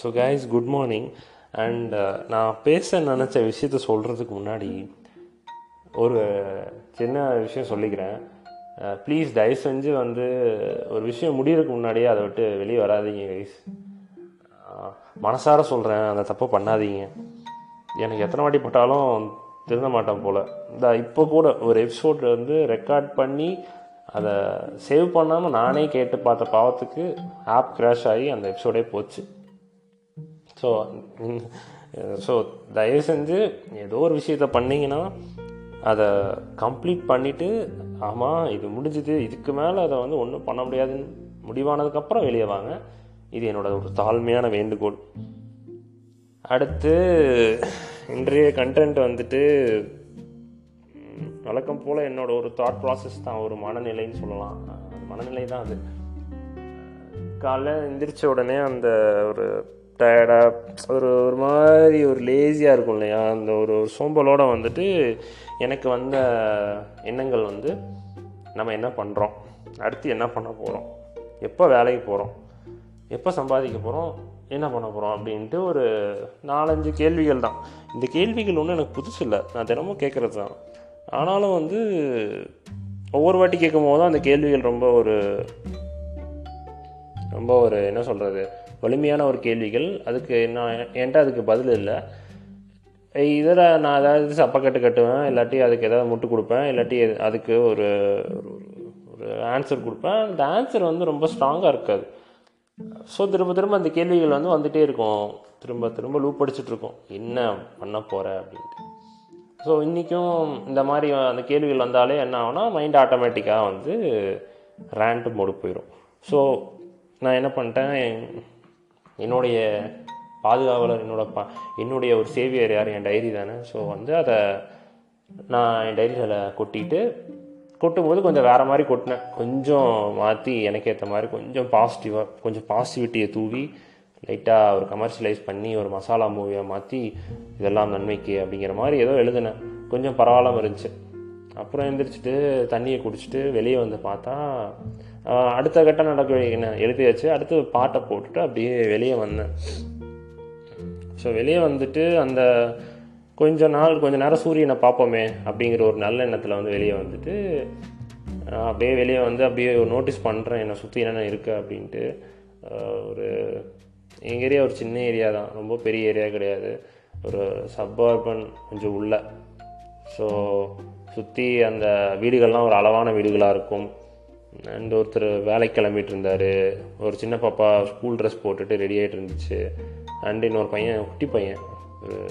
So guys good morning and நான் பேச நினச்ச விஷயத்த சொல்கிறதுக்கு முன்னாடி ஒரு சின்ன விஷயம் சொல்லிக்கிறேன். Uh, ப்ளீஸ் தயவு செஞ்சு வந்து ஒரு விஷயம் முடியறதுக்கு முன்னாடியே அதை விட்டு வெளியே வராதீங்க கைஸ் uh, மனசார சொல்கிறேன் அந்த தப்பை பண்ணாதீங்க. எனக்கு எத்தனை வாட்டி பட்டாலும் திருந்த மாட்டேன் போல். இந்த இப்போ கூட ஒரு எபிசோட் வந்து ரெக்கார்ட் பண்ணி அதை சேவ் பண்ணாமல் நானே கேட்டு பார்த்த பாவத்துக்கு ஆப் கிராஷ் ஆகி அந்த எபிசோடே போச்சு. ஸோ ஸோ தயவு செஞ்சு ஏதோ ஒரு விஷயத்த பண்ணிங்கன்னா அதை கம்ப்ளீட் பண்ணிவிட்டு ஆமாம் இது முடிஞ்சுது இதுக்கு மேலே அதை வந்து ஒன்றும் பண்ண முடியாதுன்னு முடிவானதுக்கப்புறம் வெளியே வாங்க. இது என்னோட ஒரு தாழ்மையான வேண்டுகோள். அடுத்து இன்றைய கண்டென்ட் வந்துட்டு வழக்கம் போல் என்னோட ஒரு தாட் ப்ராசஸ் தான் ஒரு மனநிலைன்னு சொல்லலாம். மனநிலை தான் அது. காலைல எந்திரிச்ச உடனே அந்த ஒரு டயர்டாக ஒரு ஒரு மாதிரி ஒரு லேசியாக இருக்கும் இல்லையா? அந்த ஒரு ஒரு சோம்பலோட வந்துட்டு எனக்கு வந்த எண்ணங்கள் வந்து நம்ம என்ன பண்ணுறோம் அடுத்து என்ன பண்ண போகிறோம் எப்போ வேலைக்கு போகிறோம் எப்போ சம்பாதிக்க போகிறோம் என்ன பண்ண போகிறோம் அப்படின்ட்டு ஒரு நாலஞ்சு கேள்விகள் தான். இந்த கேள்விகள் ஒன்றும் எனக்கு புதுசு இல்லை. நான் தினமும் கேட்குறது தான். ஆனாலும் வந்து ஒவ்வொரு வாட்டி கேட்கும் போது அந்த கேள்விகள் ரொம்ப ஒரு ரொம்ப ஒரு என்ன சொல்கிறது வலிமையான ஒரு கேள்விகள். அதுக்கு நான் என்கிட்ட அதுக்கு பதில் இல்லை. இதில் நான் ஏதாவது சப்பக்கட்டு கட்டுவேன். இல்லாட்டி அதுக்கு ஏதாவது முட்டு கொடுப்பேன். இல்லாட்டி அதுக்கு ஒரு ஒரு- ஆன்சர் கொடுப்பேன். அந்த ஆன்சர் வந்து ரொம்ப ஸ்ட்ராங்காக இருக்காது. ஸோ திரும்ப திரும்ப அந்த கேள்விகள் வந்து வந்துகிட்டே இருக்கும். திரும்ப திரும்ப லூப் அடிச்சிட்டு என்ன பண்ண போகிற அப்படின்ட்டு. ஸோ இன்றைக்கும் இந்த மாதிரி அந்த கேள்விகள் வந்தாலே என்ன ஆகுனா மைண்ட் ஆட்டோமேட்டிக்காக வந்து ரேண்ட் மோடு போயிடும் ஸோ நான் என்ன பண்ணிட்டேன்? என்னுடைய பாதுகாவலர் என்னோட பா என்னுடைய ஒரு சேவியர் யார்? என் டைரி தானே. ஸோ வந்து அதை நான் என் டைரியில் கொட்டிட்டு கொட்டும்போது கொஞ்சம் வேறு மாதிரி கொட்டினேன். கொஞ்சம் மாற்றி எனக்கு ஏற்ற மாதிரி கொஞ்சம் பாசிட்டிவாக கொஞ்சம் பாசிட்டிவிட்டியை தூவி லைட்டாக ஒரு கமர்ஷியலைஸ் பண்ணி ஒரு மசாலா மூவியாக மாற்றி இதெல்லாம் நன்மைக்கு அப்படிங்கிற மாதிரி ஏதோ எழுதினேன். கொஞ்சம் பரவாயில்லாமல் இருந்துச்சு. அப்புறம் எழுந்திரிச்சிட்டு தண்ணியை குடிச்சிட்டு வெளியே வந்து பார்த்தா அடுத்த கட்டம் நடக்க என்ன? எழுதி வச்சு அடுத்து பாட்டை போட்டுட்டு அப்படியே வெளியே வந்தேன். ஸோ வெளியே வந்துட்டு அந்த கொஞ்ச நாள் கொஞ்ச நேரம் சூரியனை பார்ப்போமே அப்படிங்கிற ஒரு நல்ல எண்ணத்தில் வந்து வெளியே வந்துட்டு அப்படியே வெளியே வந்து அப்படியே நோட்டீஸ் பண்ணுறேன் என்னை சுற்றி என்னென்ன இருக்குது அப்படின்ட்டு. ஒரு எங்கள் ஏரியா ஒரு சின்ன ஏரியா தான். ரொம்ப பெரிய ஏரியா கிடையாது. ஒரு சப்பர்பன் கொஞ்சம் உள்ள. ஸோ சுற்றி அந்த வீடுகள்லாம் ஒரு அளவான வீடுகளாக இருக்கும். அண்ட் ஒருத்தர் வேலைக்கு கிளம்பிட்டு இருந்தார் ஒரு சின்ன பாப்பா ஸ்கூல் ட்ரெஸ் போட்டுட்டு ரெடி ஆகிட்டு இருந்துச்சு அண்ட் இன்னொரு பையன் குட்டி பையன். ஒரு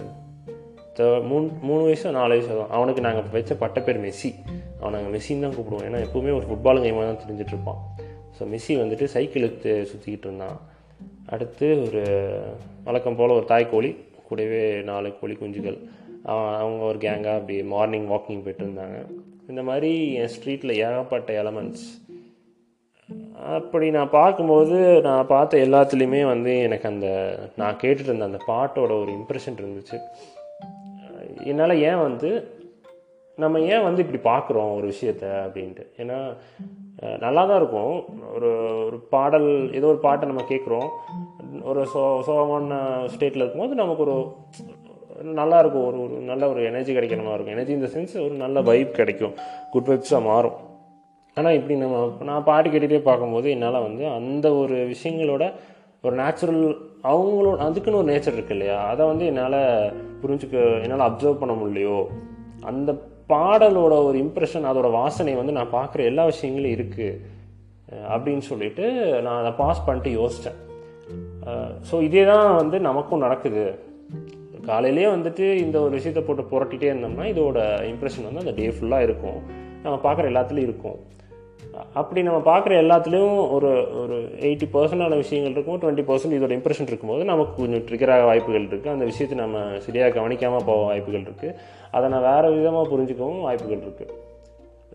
த- மூணு மூணு வயசோ நாலு வயசு தான். அவனுக்கு நாங்கள் வச்ச பட்ட பேர் மெஸ்ஸி. அவனை நாங்கள் மெஸ்ஸின்னு தான் கூப்பிடுவோம். ஏன்னா எப்பவுமே ஒரு ஃபுட்பால் கேமாக தான் தெரிஞ்சுட்டு இருப்பான். ஸோ மெஸ்ஸி வந்துட்டு சைக்கிள் எடுத்து சுற்றிக்கிட்டு இருந்தான். அடுத்து ஒரு வழக்கம் போல் ஒரு தாய் கோழி கூடவே நாலு கோழி குஞ்சுகள். அவன் அவங்க ஒரு கேங்காக அப்படி மார்னிங் வாக்கிங் போயிட்டு இருந்தாங்க. இந்த மாதிரி என் ஸ்ட்ரீட்டில் ஏகப்பட்ட எலமெண்ட்ஸ் அப்படி நான் பார்க்கும்போது நான் பார்த்த எல்லாத்துலேயுமே வந்து எனக்கு அந்த நான் கேட்டுட்டு இருந்த அந்த பாட்டோட ஒரு இம்ப்ரெஷன் இருந்துச்சு. என்னால் ஏன் வந்து நம்ம ஏன் வந்து இப்படி பார்க்குறோம் ஒரு விஷயத்த அப்படின்ட்டு. ஏன்னா நல்லா தான் இருக்கும். ஒரு ஒரு பாடல் ஏதோ ஒரு பாட்டை நம்ம கேட்குறோம். ஒரு சோ சோகமான ஸ்டேட்டில் இருக்கும்போது நமக்கு ஒரு நல்லா இருக்கும். ஒரு ஒரு நல்ல ஒரு எனர்ஜி கிடைக்கிற மாதிரி இருக்கும். எனர்ஜி இந்த சென்ஸ் ஒரு நல்ல வைப் கிடைக்கும். குட் வைப்ஸாக மாறும். ஆனால் இப்படி நம்ம நான் பாட்டு கேட்டுகிட்டே பார்க்கும்போது என்னால் வந்து அந்த ஒரு விஷயங்களோட ஒரு நேச்சுரல் அவங்களோட அதுக்குன்னு ஒரு நேச்சர் இருக்கு இல்லையா? அதை வந்து என்னால் புரிஞ்சுக்க என்னால் அப்சர்வ் பண்ண முடியலையோ? அந்த பாடலோட ஒரு இம்ப்ரெஷன் அதோட வாசனை வந்து நான் பார்க்குற எல்லா விஷயங்களும் இருக்குது அப்படின்னு சொல்லிட்டு நான் அதை பாஸ் பண்ணிட்டு யோசித்தேன் ஸோ இதே தான் வந்து நமக்கும் நடக்குது. காலையிலேயே வந்துட்டு இந்த ஒரு விஷயத்தை போட்டு புரட்டிகிட்டே இருந்தோம்னா இதோட இம்ப்ரெஷன் வந்து அந்த டே ஃபுல்லாக இருக்கும். நம்ம பார்க்குற எல்லாத்துலேயும் இருக்கும். அப்படி நம்ம பார்க்குற எல்லாத்துலேயும் ஒரு ஒரு எயிட்டி பர்சன்டான விஷயங்கள் இருக்கும் டுவெண்ட்டி பர்சன்ட் இதோட இம்ப்ரெஷன் இருக்கும்போது நமக்கு கொஞ்சம் ட்ரிகராக வாய்ப்புகள் இருக்குது அந்த விஷயத்தை நம்ம சரியாக கவனிக்காமல் போக வாய்ப்புகள் இருக்குது அதை நான் வேறு விதமாக புரிஞ்சுக்கவும் வாய்ப்புகள் இருக்குது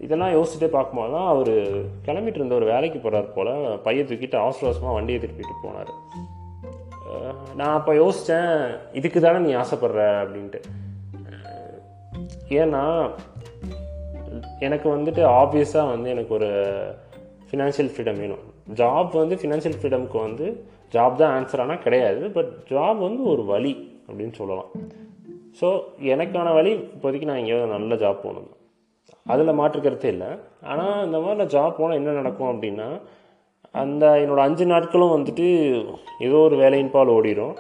இதெல்லாம் யோசிச்சுட்டே பார்க்கும்போது தான் அவர் கிளம்பிட்டு இருந்த ஒரு வேலைக்கு போகிறார் போல் பையை தூக்கிட்டு அவசர அவசரமாக வண்டியை திருப்பிட்டு போனார். நான் அப்போ யோசித்தேன் இதுக்கு தானே நீ ஆசைப்பட்ற அப்படின்ட்டு. ஏன்னா எனக்கு வந்துட்டு ஆப்வியஸாக வந்து எனக்கு ஒரு ஃபினான்ஷியல் ஃப்ரீடம் வேணும். ஜாப் வந்து ஃபினான்ஷியல் ஃப்ரீடம்க்கு வந்து ஜாப் தான் ஆன்சர் ஆனால் கிடையாது பட் ஜாப் வந்து ஒரு வழி அப்படின்னு சொல்லலாம். ஸோ எனக்கான வழி இப்போதைக்கு நான் எங்கேயாவது நல்ல ஜாப் போகணும். அதில் மாற்றுக்கிறதே இல்லை. ஆனால் இந்த மாதிரி நான் ஜாப் போனால் என்ன நடக்கும் அப்படின்னா அந்த என்னோடய அஞ்சு நாட்களும் வந்துட்டு ஏதோ ஒரு வேலையின் பால் ஓடிடும்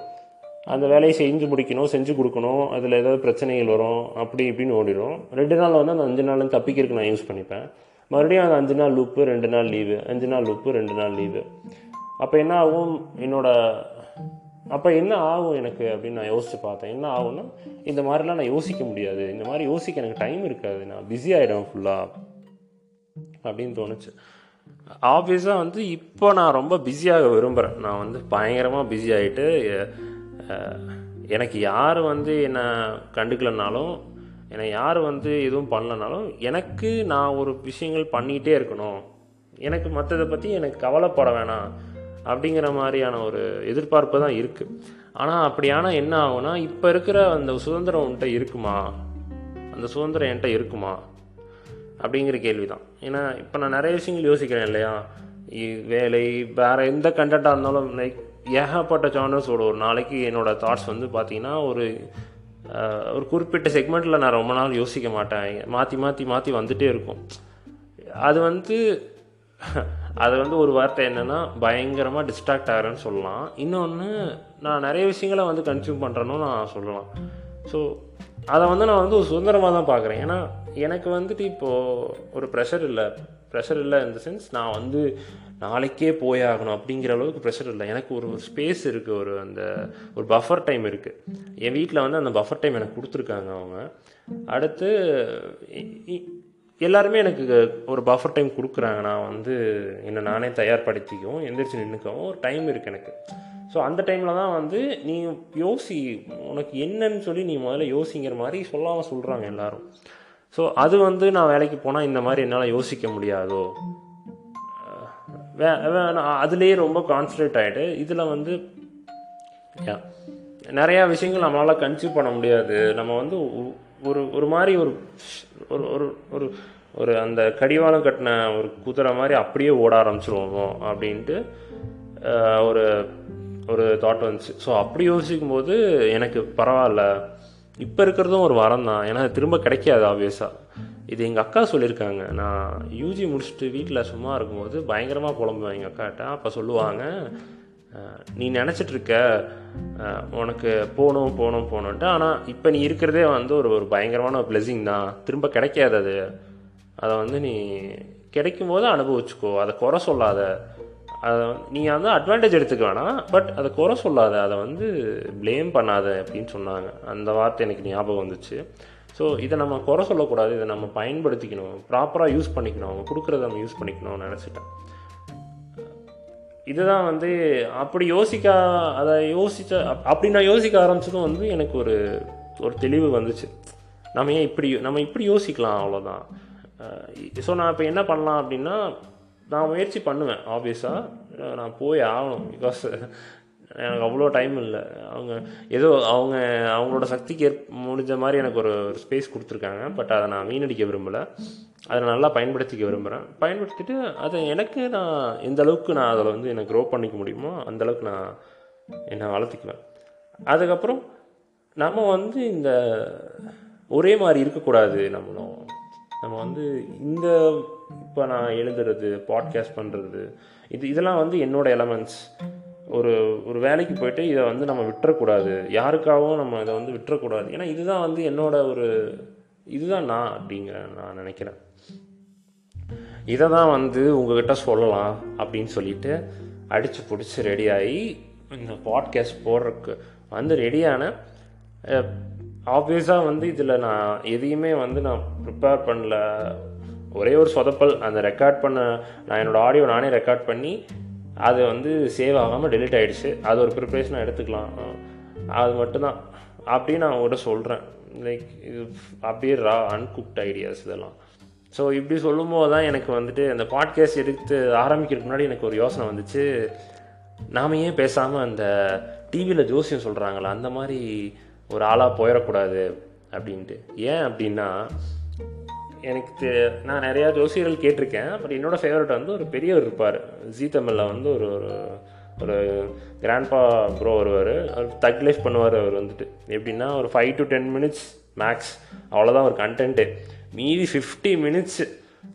அந்த வேலையை செஞ்சு முடிக்கணும் செஞ்சு கொடுக்கணும் அதில் ஏதாவது பிரச்சனைகள் வரும் அப்படி இப்படின்னு ஓடிடும். ரெண்டு நாள் வந்து அந்த அஞ்சு நாள் தப்பிக்கிறதுக்கு நான் யூஸ் பண்ணிப்பேன். மறுபடியும் அந்த அஞ்சு நாள் லூப்பு ரெண்டு நாள் லீவு அஞ்சு நாள் லூப்பு ரெண்டு நாள் லீவு அப்போ என்ன ஆகும்? என்னோடய அப்போ என்ன ஆகும் எனக்கு அப்படின்னு நான் யோசித்து பார்த்தேன். என்ன ஆகும்னா இந்த மாதிரிலாம் நான் யோசிக்க முடியாது. இந்த மாதிரி யோசிக்க எனக்கு டைம் இருக்காது. நான் பிஸி ஆகிடும் ஃபுல்லாக அப்படின்னு தோணுச்சு. ஆப்வியஸாக வந்து இப்போ நான் ரொம்ப பிஸியாக விரும்புகிறேன் நான் வந்து பயங்கரமாக பிஸி ஆகிட்டு எனக்கு யார் வந்து என்னை கண்டுக்கலனாலும் என்னை யார் வந்து எதுவும் பண்ணலனாலும் எனக்கு நான் ஒரு விஷயங்கள் பண்ணிகிட்டே இருக்கணும். எனக்கு மற்றதை பற்றி எனக்கு கவலைப்பட வேணாம் அப்படிங்கிற மாதிரியான ஒரு எதிர்பார்ப்பு தான் இருக்குது ஆனால் அப்படியான என்ன ஆகும்னா இப்போ இருக்கிற அந்த சுதந்திரம் உன்கிட்ட இருக்குமா? அந்த சுதந்திரம் என்கிட்ட இருக்குமா? அப்படிங்கிற கேள்வி தான் ஏன்னா இப்போ நான் நிறைய விஷயங்கள் யோசிக்கிறேன் இல்லையா? இ- வேலை வேறு எந்த கண்டென்ட்டாக இருந்தாலும் லைக் ஏகப்பட்ட சேனல்ஸோட ஒரு நாளைக்கு என்னோடய தாட்ஸ் வந்து பார்த்திங்கன்னா ஒரு ஒரு குறிப்பிட்ட செக்மெண்ட்டில் நான் ரொம்ப நாள் யோசிக்க மாட்டேன். மாற்றி மாற்றி மாற்றி வந்துகிட்டே இருக்கும். அது வந்து அது வந்து ஒரு வார்த்தை என்னென்னா பயங்கரமாக டிஸ்ட்ராக்ட் ஆகிறேன்னு சொல்லலாம். இன்னொன்று நான் நிறைய விஷயங்களை வந்து கன்சியூம் பண்ணுறேன்னு நான் சொல்லலாம். ஸோ அதை வந்து நான் வந்து ஒரு சுதந்திரமாக தான் பார்க்குறேன் ஏன்னா எனக்கு வந்துட்டு இப்போது ஒரு ப்ரெஷர் இல்லை. ப்ரெஷர் இல்லை இந்த சென்ஸ் நான் வந்து நாளைக்கே போயாகணும் அப்படிங்கிற அளவுக்கு ப்ரெஷர் இல்லை. எனக்கு ஒரு ஸ்பேஸ் இருக்குது ஒரு அந்த ஒரு பஃபர் டைம் இருக்குது என் வீட்டில் வந்து அந்த பஃபர் டைம் எனக்கு கொடுத்துருக்காங்க அவங்க. அடுத்து எல்லாருமே எனக்கு ஒரு பஃபர் டைம் கொடுக்குறாங்க. நான் வந்து என்னை நானே தயார்படுத்திக்கவும் எந்திரிச்சு நின்றுக்கவும் ஒரு டைம் இருக்குது எனக்கு. ஸோ அந்த டைமில் தான் வந்து நீ யோசி உனக்கு என்னன்னு சொல்லி நீ முதல்ல யோசிங்கிற மாதிரி சொல்லாமல் சொல்கிறாங்க எல்லோரும். ஸோ அது வந்து நான் வேலைக்கு போனால் இந்த மாதிரி என்னால் யோசிக்க முடியாதோ? வே நான் அதுலேயே ரொம்ப கான்சன்ட்ரேட் ஆகிட்டு இதில் வந்து நிறையா விஷயங்கள் நம்மளால் கன்சியூம் பண்ண முடியாது. நம்ம வந்து ஒரு ஒரு மாதிரி ஒரு ஒரு ஒரு ஒரு ஒரு அந்த கடிவாளம் கட்டின ஒரு குதிரை மாதிரி அப்படியே ஓட ஆரம்பிச்சிருவோமோ அப்படின்ட்டு ஒரு ஒரு தாட் வந்துச்சு. ஸோ அப்படி யோசிக்கும் போது எனக்கு பரவாயில்ல. இப்போ இருக்கிறதும் ஒரு வரம் தான். ஏன்னா திரும்ப கிடைக்காது ஆப்வியஸாக இது எங்கள் அக்கா சொல்லியிருக்காங்க. நான் யூஜி முடிச்சுட்டு வீட்டில் சும்மா இருக்கும்போது பயங்கரமாக புலம்புவேன் எங்கள் அக்காட்ட. அப்போ சொல்லுவாங்க நீ நினச்சிட்டு இருக்க உனக்கு போகணும் போகணும் போகணுன்ட்டு ஆனால் இப்போ நீ இருக்கிறதே வந்து ஒரு ஒரு பயங்கரமான ஒரு பிளெஸிங் தான். திரும்ப கிடைக்காது அது. அதை வந்து நீ கிடைக்கும் போது அனுபவிச்சுக்கோ. அதை குறை சொல்லாத. அதை நீ வந்து அட்வான்டேஜ் எடுத்துக்க வேணாம். பட் அதை குறை சொல்லாத. அதை வந்து ப்ளேம் பண்ணாத அப்படின்னு சொன்னாங்க. அந்த வார்த்தை எனக்கு ஞாபகம் வந்துச்சு. ஸோ இதை நம்ம குறை சொல்லக்கூடாது. இதை நம்ம பயன்படுத்திக்கணும். ப்ராப்பராக யூஸ் பண்ணிக்கணும். அவங்க கொடுக்குறத நம்ம யூஸ் பண்ணிக்கணும்னு நினச்சிட்டேன். இதுதான் வந்து அப்படி யோசிக்க அதை யோசித்த அப்- அப்படி நான் யோசிக்க ஆரம்பிச்சதும் வந்து எனக்கு ஒரு ஒரு தெளிவு வந்துச்சு. நம்ம ஏன் இப்படி நம்ம இப்படி யோசிக்கலாம் அவ்வளோதான் ஸோ நான் இப்போ என்ன பண்ணலாம் அப்படின்னா நான் முயற்சி பண்ணுவேன் ஆப்வியஸாக நான் போய் ஆகணும் பிகாஸ் எனக்கு அவ்வளோ டைம் இல்லை. அவங்க ஏதோ அவங்க அவங்களோட சக்திக்கு ஏற் முடிஞ்ச மாதிரி எனக்கு ஒரு ஸ்பேஸ் கொடுத்துருக்காங்க. பட் அதை நான் வீணடிக்க விரும்பலை. அதை நல்லா பயன்படுத்திக்க விரும்புகிறேன் பயன்படுத்திட்டு அதை எனக்கு நான் எந்த அளவுக்கு நான் அதில் வந்து எனக்கு க்ரோ பண்ணிக்க முடியுமோ அந்தளவுக்கு நான் என்னை வளர்த்துக்குவேன். அதுக்கப்புறம் நம்ம வந்து இந்த ஒரே மாதிரி இருக்கக்கூடாது நம்மளும் நம்ம வந்து இந்த இப்போ நான் எழுதுறது பாட்காஸ்ட் பண்ணுறது இது இதெல்லாம் வந்து என்னோட எலமெண்ட்ஸ் ஒரு ஒரு வேலைக்கு போயிட்டு இதை வந்து நம்ம விட்டுறக்கூடாது. யாருக்காகவும் நம்ம இதை வந்து விட்டுறக்கூடாது. ஏன்னா இதுதான் வந்து என்னோட ஒரு இதுதான் நான் அப்படிங்கிற நான் நினைக்கிறேன். இதை தான் வந்து உங்ககிட்ட சொல்லலாம் அப்படின்னு சொல்லிட்டு அடித்து பிடிச்சி ரெடியாகி இந்த பாட்காஸ்ட் போடுறதுக்கு வந்து ரெடியான ஆப்வியஸாக வந்து இதில் நான் எதையுமே வந்து நான் ப்ரிப்பேர் பண்ணல. ஒரே ஒரு சொதப்பல். அந்த ரெக்கார்ட் பண்ண நான் என்னோடய ஆடியோ நானே ரெக்கார்ட் பண்ணி அது வந்து சேவ் ஆகாமல் டெலிட் ஆகிடுச்சு அது ஒரு ப்ரிப்ரேஷனாக எடுத்துக்கலாம். அது மட்டும்தான். அப்படின்னு நான் உங்கள்கிட்ட சொல்கிறேன் லைக் இது அப்படியே ரா அன்குக்ட் ஐடியாஸ் இதெல்லாம். ஸோ இப்படி சொல்லும்போது தான் எனக்கு வந்துட்டு அந்த பாட்காஸ்ட் எடுத்து ஆரம்பிக்கிறதுக்கு முன்னாடி எனக்கு ஒரு யோசனை வந்துச்சு. நாம ஏன் பேசாமல் அந்த டிவியில் ஜோசியம் சொல்கிறாங்களா அந்த மாதிரி ஒரு ஆளாக போயிடக்கூடாது அப்படின்ட்டு. ஏன் அப்படின்னா எனக்கு நான் நிறையா ஜோசியர்கள் கேட்டிருக்கேன். பட் என்னோடய ஃபேவரட் வந்து ஒரு பெரியவர் இருப்பார். ஜீ தமிழில் வந்து ஒரு ஒரு ஒரு கிராண்ட்பா ப்ரோ வருவார். அவர் தக் லைஃப் பண்ணுவார் அவர் வந்துட்டு. எப்படின்னா ஒரு five to ten minutes max அவ்வளோதான் ஒரு கண்டென்ட்டு மீதி ஃபிஃப்டி மினிட்ஸு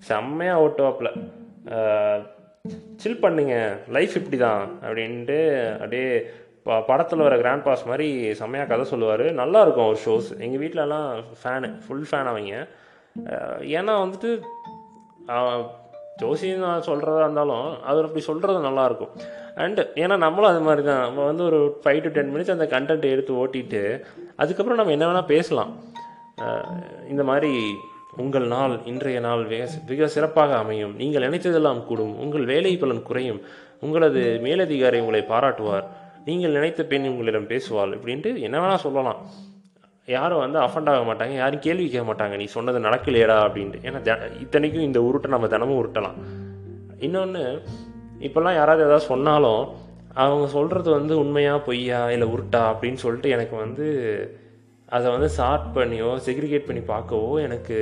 செம்மையாக ஓட்டுவாப்பில். சில் பண்ணுங்க. லைஃப் இப்படி தான் அப்படின்ட்டு அப்படியே ப படத்தில் வர கிராண்ட் பாஸ் மாதிரி செம்மையாக கதை சொல்லுவார். நல்லாயிருக்கும் அவர் ஷோஸ் எங்கள் வீட்டிலலாம் ஃபேனு ஃபுல் ஃபேன் அவங்க. ஏன்னா வந்துட்டு ஜோசி நான் சொல்கிறதா இருந்தாலும் அவர் அப்படி சொல்கிறது நல்லாயிருக்கும் அண்டு ஏன்னா நம்மளும் அது மாதிரி தான் நம்ம வந்து ஒரு ஃபைவ் டு டென் மினிட்ஸ் அந்த கண்டென்ட் எடுத்து ஓட்டிட்டு அதுக்கப்புறம் நம்ம என்ன வேணால் பேசலாம். இந்த மாதிரி உங்கள் நாள் இன்றைய நாள் மிக மிக சிறப்பாக அமையும். நீங்கள் நினைத்ததெல்லாம் கூடும். உங்கள் வேலை பலன் குறையும். உங்களது மேலதிகாரி உங்களை பாராட்டுவார். நீங்கள் நினைத்த பெண் உங்களிடம் பேசுவாள். இப்படின்ட்டு என்ன வேணால் சொல்லலாம். யாரும் வந்து அஃபண்ட் ஆக மாட்டாங்க யாரும் கேள்வி கேட்க மாட்டாங்க நீ சொன்னது நடக்கலையடா அப்படின்ட்டு. ஏன்னா இத்தனைக்கும் இந்த உருட்டை நம்ம தினமும் உருட்டலாம். இன்னொன்று இப்போல்லாம் யாராவது ஏதாவது சொன்னாலும் அவங்க சொல்கிறது வந்து உண்மையா பொய்யா இல்லை உருட்டா அப்படின்னு சொல்லிட்டு எனக்கு வந்து அதை வந்து சார்ட் பண்ணியோ செக்ரிகேட் பண்ணி பார்க்கவோ எனக்கு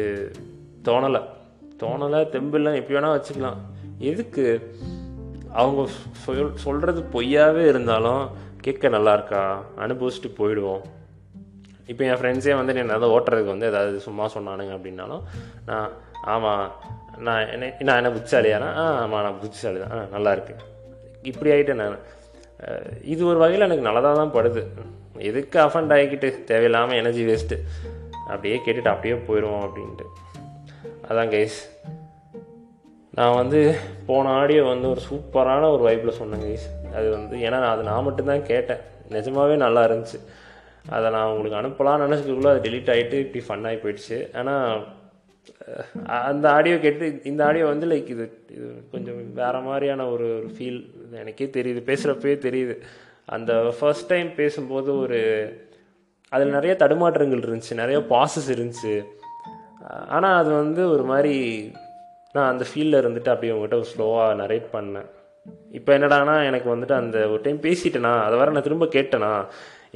தோணலை. தோணலை தெம்புலாம் எப்படி வேணால் வச்சுக்கலாம். எதுக்கு? அவங்க சொல் சொல்கிறது பொய்யாவே இருந்தாலும் கேட்க நல்லா இருக்கா? அனுபவிச்சுட்டு போயிடுவோம். இப்போ என் ஃப்ரெண்ட்ஸே வந்து நீ ஏதாவது ஓட்டுறதுக்கு வந்து ஏதாவது சும்மா சொன்னானுங்க அப்படின்னாலும் நான் ஆமாம் நான் என்ன நான் என்ன புத்திசாலியானா? ஆ ஆமாம் நான் புத்திசாலி தான் ஆ நல்லா இருக்கு. இப்படி ஆகிட்டேன் நான். இது ஒரு வகையில் எனக்கு நல்லதாக தான் படுது. எதுக்கு அஃபண்ட் ஆகிக்கிட்டு? தேவையில்லாமல் எனர்ஜி வேஸ்ட்டு அப்படியே கேட்டுட்டு அப்படியே போயிடுவோம் அப்படின்ட்டு. அதான் கைஸ் நான் வந்து போன ஆடியோ வந்து ஒரு சூப்பரான ஒரு வைப்பில் சொன்னேன் கைஸ் அது வந்து ஏன்னா நான் அது நான் மட்டும்தான் கேட்டேன். நிஜமாகவே நல்லா இருந்துச்சு. அதை நான் உங்களுக்கு அனுப்பலாம்னு நினச்சிக்கக்குள்ள அது டெலிட் ஆகிட்டு இப்படி ஃபன்னாகி போயிடுச்சு. ஆனால் அந்த ஆடியோ கேட்டு இந்த ஆடியோ வந்து லைக் இது இது கொஞ்சம் வேறு மாதிரியான ஒரு ஒரு ஃபீல் எனக்கே தெரியுது பேசுகிறப்பே தெரியுது. அந்த ஃபர்ஸ்ட் டைம் பேசும்போது ஒரு அதில் நிறைய தடுமாற்றங்கள் இருந்துச்சு நிறைய பாசஸ் இருந்துச்சு. ஆனால் அது வந்து ஒரு மாதிரி நான் அந்த ஃபீல்டில் இருந்துட்டு அப்படியே உங்ககிட்ட ஸ்லோவாக நரேட் பண்ணேன். இப்போ என்னடானா எனக்கு வந்துட்டு அந்த ஒரு டைம் பேசிட்டேனா அதை வர நான் திரும்ப கேட்டேனா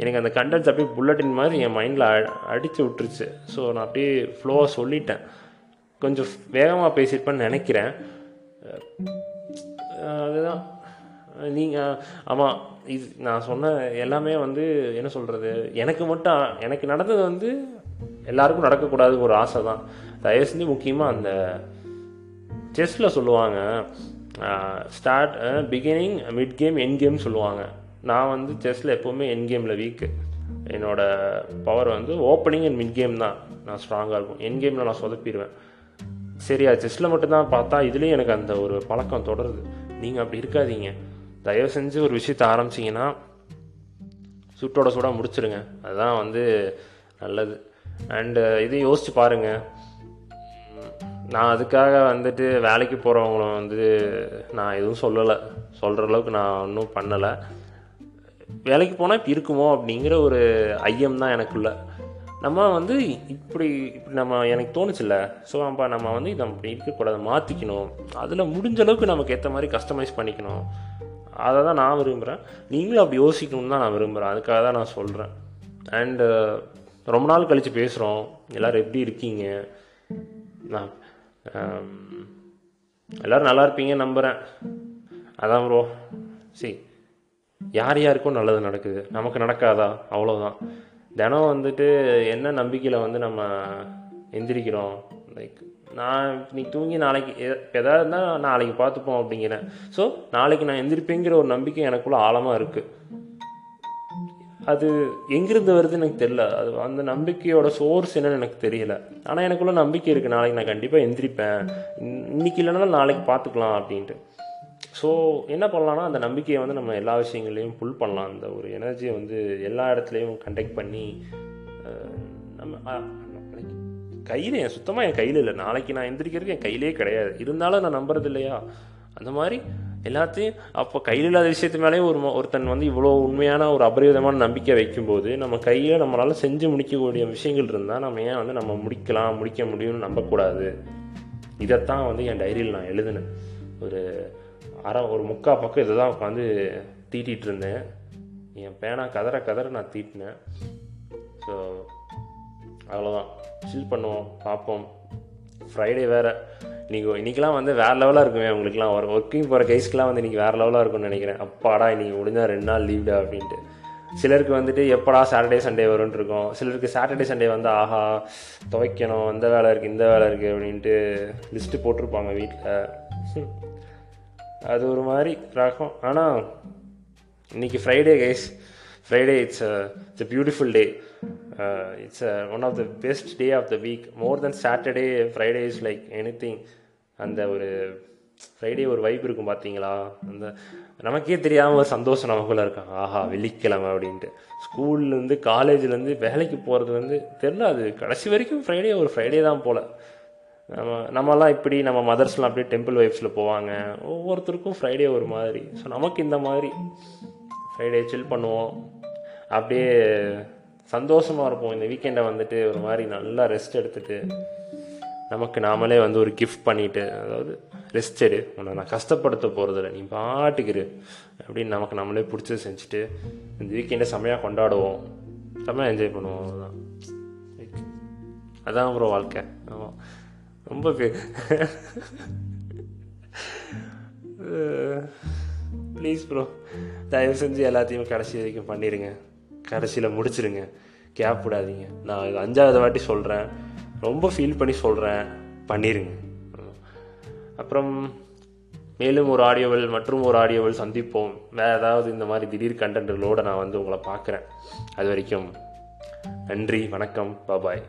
எனக்கு அந்த கண்டென்ட்ஸ் அப்படியே புல்லட்டின் மாதிரி என் மைண்டில் அடித்து விட்டுருச்சு. ஸோ நான் அப்படியே ஃப்ளோவாக சொல்லிட்டேன். கொஞ்சம் வேகமாக பேசியிருப்பேன்னு நினைக்கிறேன். அதுதான். நீங்கள் ஆமாம் இது நான் சொன்ன எல்லாமே வந்து என்ன சொல்கிறது எனக்கு மட்டும் எனக்கு நடந்தது வந்து எல்லாருக்கும் நடக்கக்கூடாது ஒரு ஆசை தான். தயவு செஞ்சு முக்கியமாக அந்த செஸ்ஸில் சொல்லுவாங்க. Start beginning mid game end game சொல்லுவாங்க. நான் வந்து செஸ்ஸில் எப்போவுமே என் கேமில் வீக்கு என்னோடய பவர் வந்து ஓப்பனிங் அண்ட் மிட் கேம் தான் நான் ஸ்ட்ராங்காக இருக்கும். என் கேமில் நான் சொதப்பிடுவேன். சரியா செஸ்ஸில் மட்டும்தான் பார்த்தா இதுலேயும் எனக்கு அந்த ஒரு பழக்கம் தொடருது. நீங்கள் அப்படி இருக்காதீங்க. தயவு செஞ்சு ஒரு விஷயத்தை ஆரம்பிச்சிங்கன்னா சுட்டோட சூடாக முடிச்சிருங்க. அதுதான் வந்து நல்லது. அண்டு இதையும் யோசிச்சு பாருங்கள் நான் அதுக்காக வந்துட்டு வேலைக்கு போகிறவங்களும் வந்து நான் எதுவும் சொல்லலை. சொல்கிற அளவுக்கு நான் ஒன்றும் பண்ணலை. வேலைக்கு போனால் இப்படி இருக்குமோ அப்படிங்கிற ஒரு ஐயம் தான் எனக்குள்ள. நம்ம வந்து இப்படி இப்படி நம்ம எனக்கு தோணுச்சுல்ல. ஸோ அப்போ நம்ம வந்து இதை அப்படி இருக்கக்கூடாது மாற்றிக்கணும் அதில் முடிஞ்ச அளவுக்கு நமக்கு ஏற்ற மாதிரி கஸ்டமைஸ் பண்ணிக்கணும். அதை தான் நான் விரும்புகிறேன் நீங்களும் அப்படி யோசிக்கணும்னு தான் நான் விரும்புகிறேன் அதுக்காக தான் நான் சொல்கிறேன் அண்டு ரொம்ப நாள் கழித்து பேசுகிறோம் எல்லோரும் எப்படி இருக்கீங்க? நான் um, எல்லோரும் நல்லா இருப்பீங்கன்னு நம்புகிறேன் அதான் ப்ரோ சரி. யார் யாருக்கும் நல்லது நடக்குது. நமக்கு நடக்காதா? அவ்வளோதான் தினம் வந்துட்டு என்ன நம்பிக்கையில் வந்து நம்ம எந்திரிக்கிறோம்? லைக் நான் இன்னைக்கு தூங்கி நாளைக்கு எ- எதாவது இருந்தால் நாளைக்கு பார்த்துப்போம் அப்படிங்கிறேன். ஸோ நாளைக்கு நான் எந்திரிப்பேங்கிற ஒரு நம்பிக்கை எனக்குள்ளே ஆழமாக இருக்குது அது எங்கிருந்து வருதுன்னு எனக்கு தெரியல. அது அந்த நம்பிக்கையோட சோர்ஸ் என்னன்னு எனக்கு தெரியல. ஆனால் எனக்குள்ள நம்பிக்கை இருக்குது நாளைக்கு நான் கண்டிப்பாக எந்திரிப்பேன். இன்னைக்கு இல்லைனாலும் நாளைக்கு பார்த்துக்கலாம் அப்படின்ட்டு. ஸோ என்ன பண்ணலாம்னா அந்த நம்பிக்கையை வந்து நம்ம எல்லா விஷயங்களையும் புல் பண்ணலாம். அந்த ஒரு எனர்ஜியை வந்து எல்லா இடத்துலையும் கண்டெக்ட் பண்ணி நம்ம கையில் என் சுத்தமாக என் கையில் இல்லை. நாளைக்கு நான் எந்திரிக்கிறதுக்கு என் கையிலே கிடையாது. இருந்தாலும் நான் நம்புறது இல்லையா? அந்த மாதிரி எல்லாத்தையும் அப்போ கையில் இல்லாத விஷயத்து மேலேயும் ஒரு ஒருத்தன் வந்து இவ்வளோ உண்மையான ஒரு அபரிவிதமான நம்பிக்கை வைக்கும்போது நம்ம கையில் நம்மளால் செஞ்சு முடிக்கக்கூடிய விஷயங்கள் இருந்தால் நம்ம ஏன் வந்து நம்ம முடிக்கலாம் முடிக்க முடியும்னு நம்பக்கூடாது. இதைத்தான் வந்து என் டைரியில் நான் எழுதினேன். ஒரு அரை ஒரு முக்கா பக்கம் இதை தான் உட்காந்து தீட்டிகிட்டு இருந்தேன். என் பேனா கதற கதற நான் தீட்டினேன். ஸோ அவ்வளோதான் சில் பண்ணுவோம் பார்ப்போம். ஃப்ரைடே வேறு. இன்றைக்கி இன்றைக்கெலாம் வந்து வேறு லெவலாக இருக்குமே உங்களுக்குலாம் ஒரு ஒர்க்கிங் போகிற கைஸ்க்கெலாம் வந்து இன்றைக்கி வேறு லெவலாக இருக்கும்னு நினைக்கிறேன். அப்பாடா இன்றைக்கி முடிஞ்சால் ரெண்டு நாள் லீவ்டா அப்படின்ட்டு. சிலருக்கு வந்துட்டு எப்படா சாட்டர்டே சண்டே வரும்னு இருக்கும். சிலருக்கு சாட்டர்டே சண்டே வந்து ஆஹா துவைக்கணும். அந்த வேலை இருக்குது இந்த வேலை இருக்குது அப்படின்ட்டு லிஸ்ட்டு போட்டிருப்பாங்க வீட்டில் அது ஒரு மாதிரி ரகம். ஆனால் இன்னைக்கு Friday guys Friday it's it's a beautiful day it's one of the best day of the week more then Saturday Friday is like anything அந்த ஒரு ஃப்ரைடே ஒரு வைப் இருக்கும் பார்த்தீங்களா அந்த நமக்கே தெரியாமல் ஒரு சந்தோஷம் நமக்குள்ளே இருக்கும். ஆஹா வெள்ளிக்கிழமை அப்படின்ட்டு. ஸ்கூல்லேருந்து காலேஜ்லேருந்து வேலைக்கு போகிறது வந்து தெரில அது கடைசி வரைக்கும் ஃப்ரைடே ஒரு ஃப்ரைடே தான் போல். நம்ம நம்மலாம் இப்படி நம்ம மதர்ஸ்லாம் அப்படியே டெம்பிள் வைஃப்ஸில் போவாங்க. ஒவ்வொருத்தருக்கும் ஃப்ரைடே ஒரு மாதிரி. ஸோ நமக்கு இந்த மாதிரி. ஃப்ரைடே சில் பண்ணுவோம். அப்படியே சந்தோஷமாக இருப்போம். இந்த வீக்கெண்டை வந்துட்டு ஒரு மாதிரி நல்லா ரெஸ்ட் எடுத்துட்டு நமக்கு நாமளே வந்து ஒரு கிஃப்ட் பண்ணிட்டு அதாவது ரெஸ்ட் எடு. உன்னை நான் கஷ்டப்படுத்த போகிறதில்ல நீ பாட்டுக்கிரு அப்படின்னு நமக்கு நம்மளே பிடிச்சது செஞ்சுட்டு இந்த வீக்கெண்டை செம்மையாக கொண்டாடுவோம். செம்மையாக என்ஜாய் பண்ணுவோம். அதுதான் அதான் ப்ரோ வாழ்க்கை. ஆமாம் ரொம்ப ப்ளீஸ் ப்ரோ தயவு செஞ்சு எல்லாத்தையும் கடைசி வரைக்கும் பண்ணிடுங்க கடைசியில் முடிச்சிருங்க. கேப் விடாதீங்க. நான் அஞ்சாவது வாட்டி சொல்கிறேன் ரொம்ப ஃபீல் பண்ணி சொல்கிறேன் பண்ணிடுங்க அப்புறம் மேலும் ஒரு ஆடியோவில் மற்றும் ஒரு ஆடியோவில் சந்திப்போம். வேறு ஏதாவது இந்த மாதிரி திடீர் கண்டென்ட்களோடு நான் வந்து உங்களை பார்க்குறேன். அது வரைக்கும் நன்றி வணக்கம் பாபாய்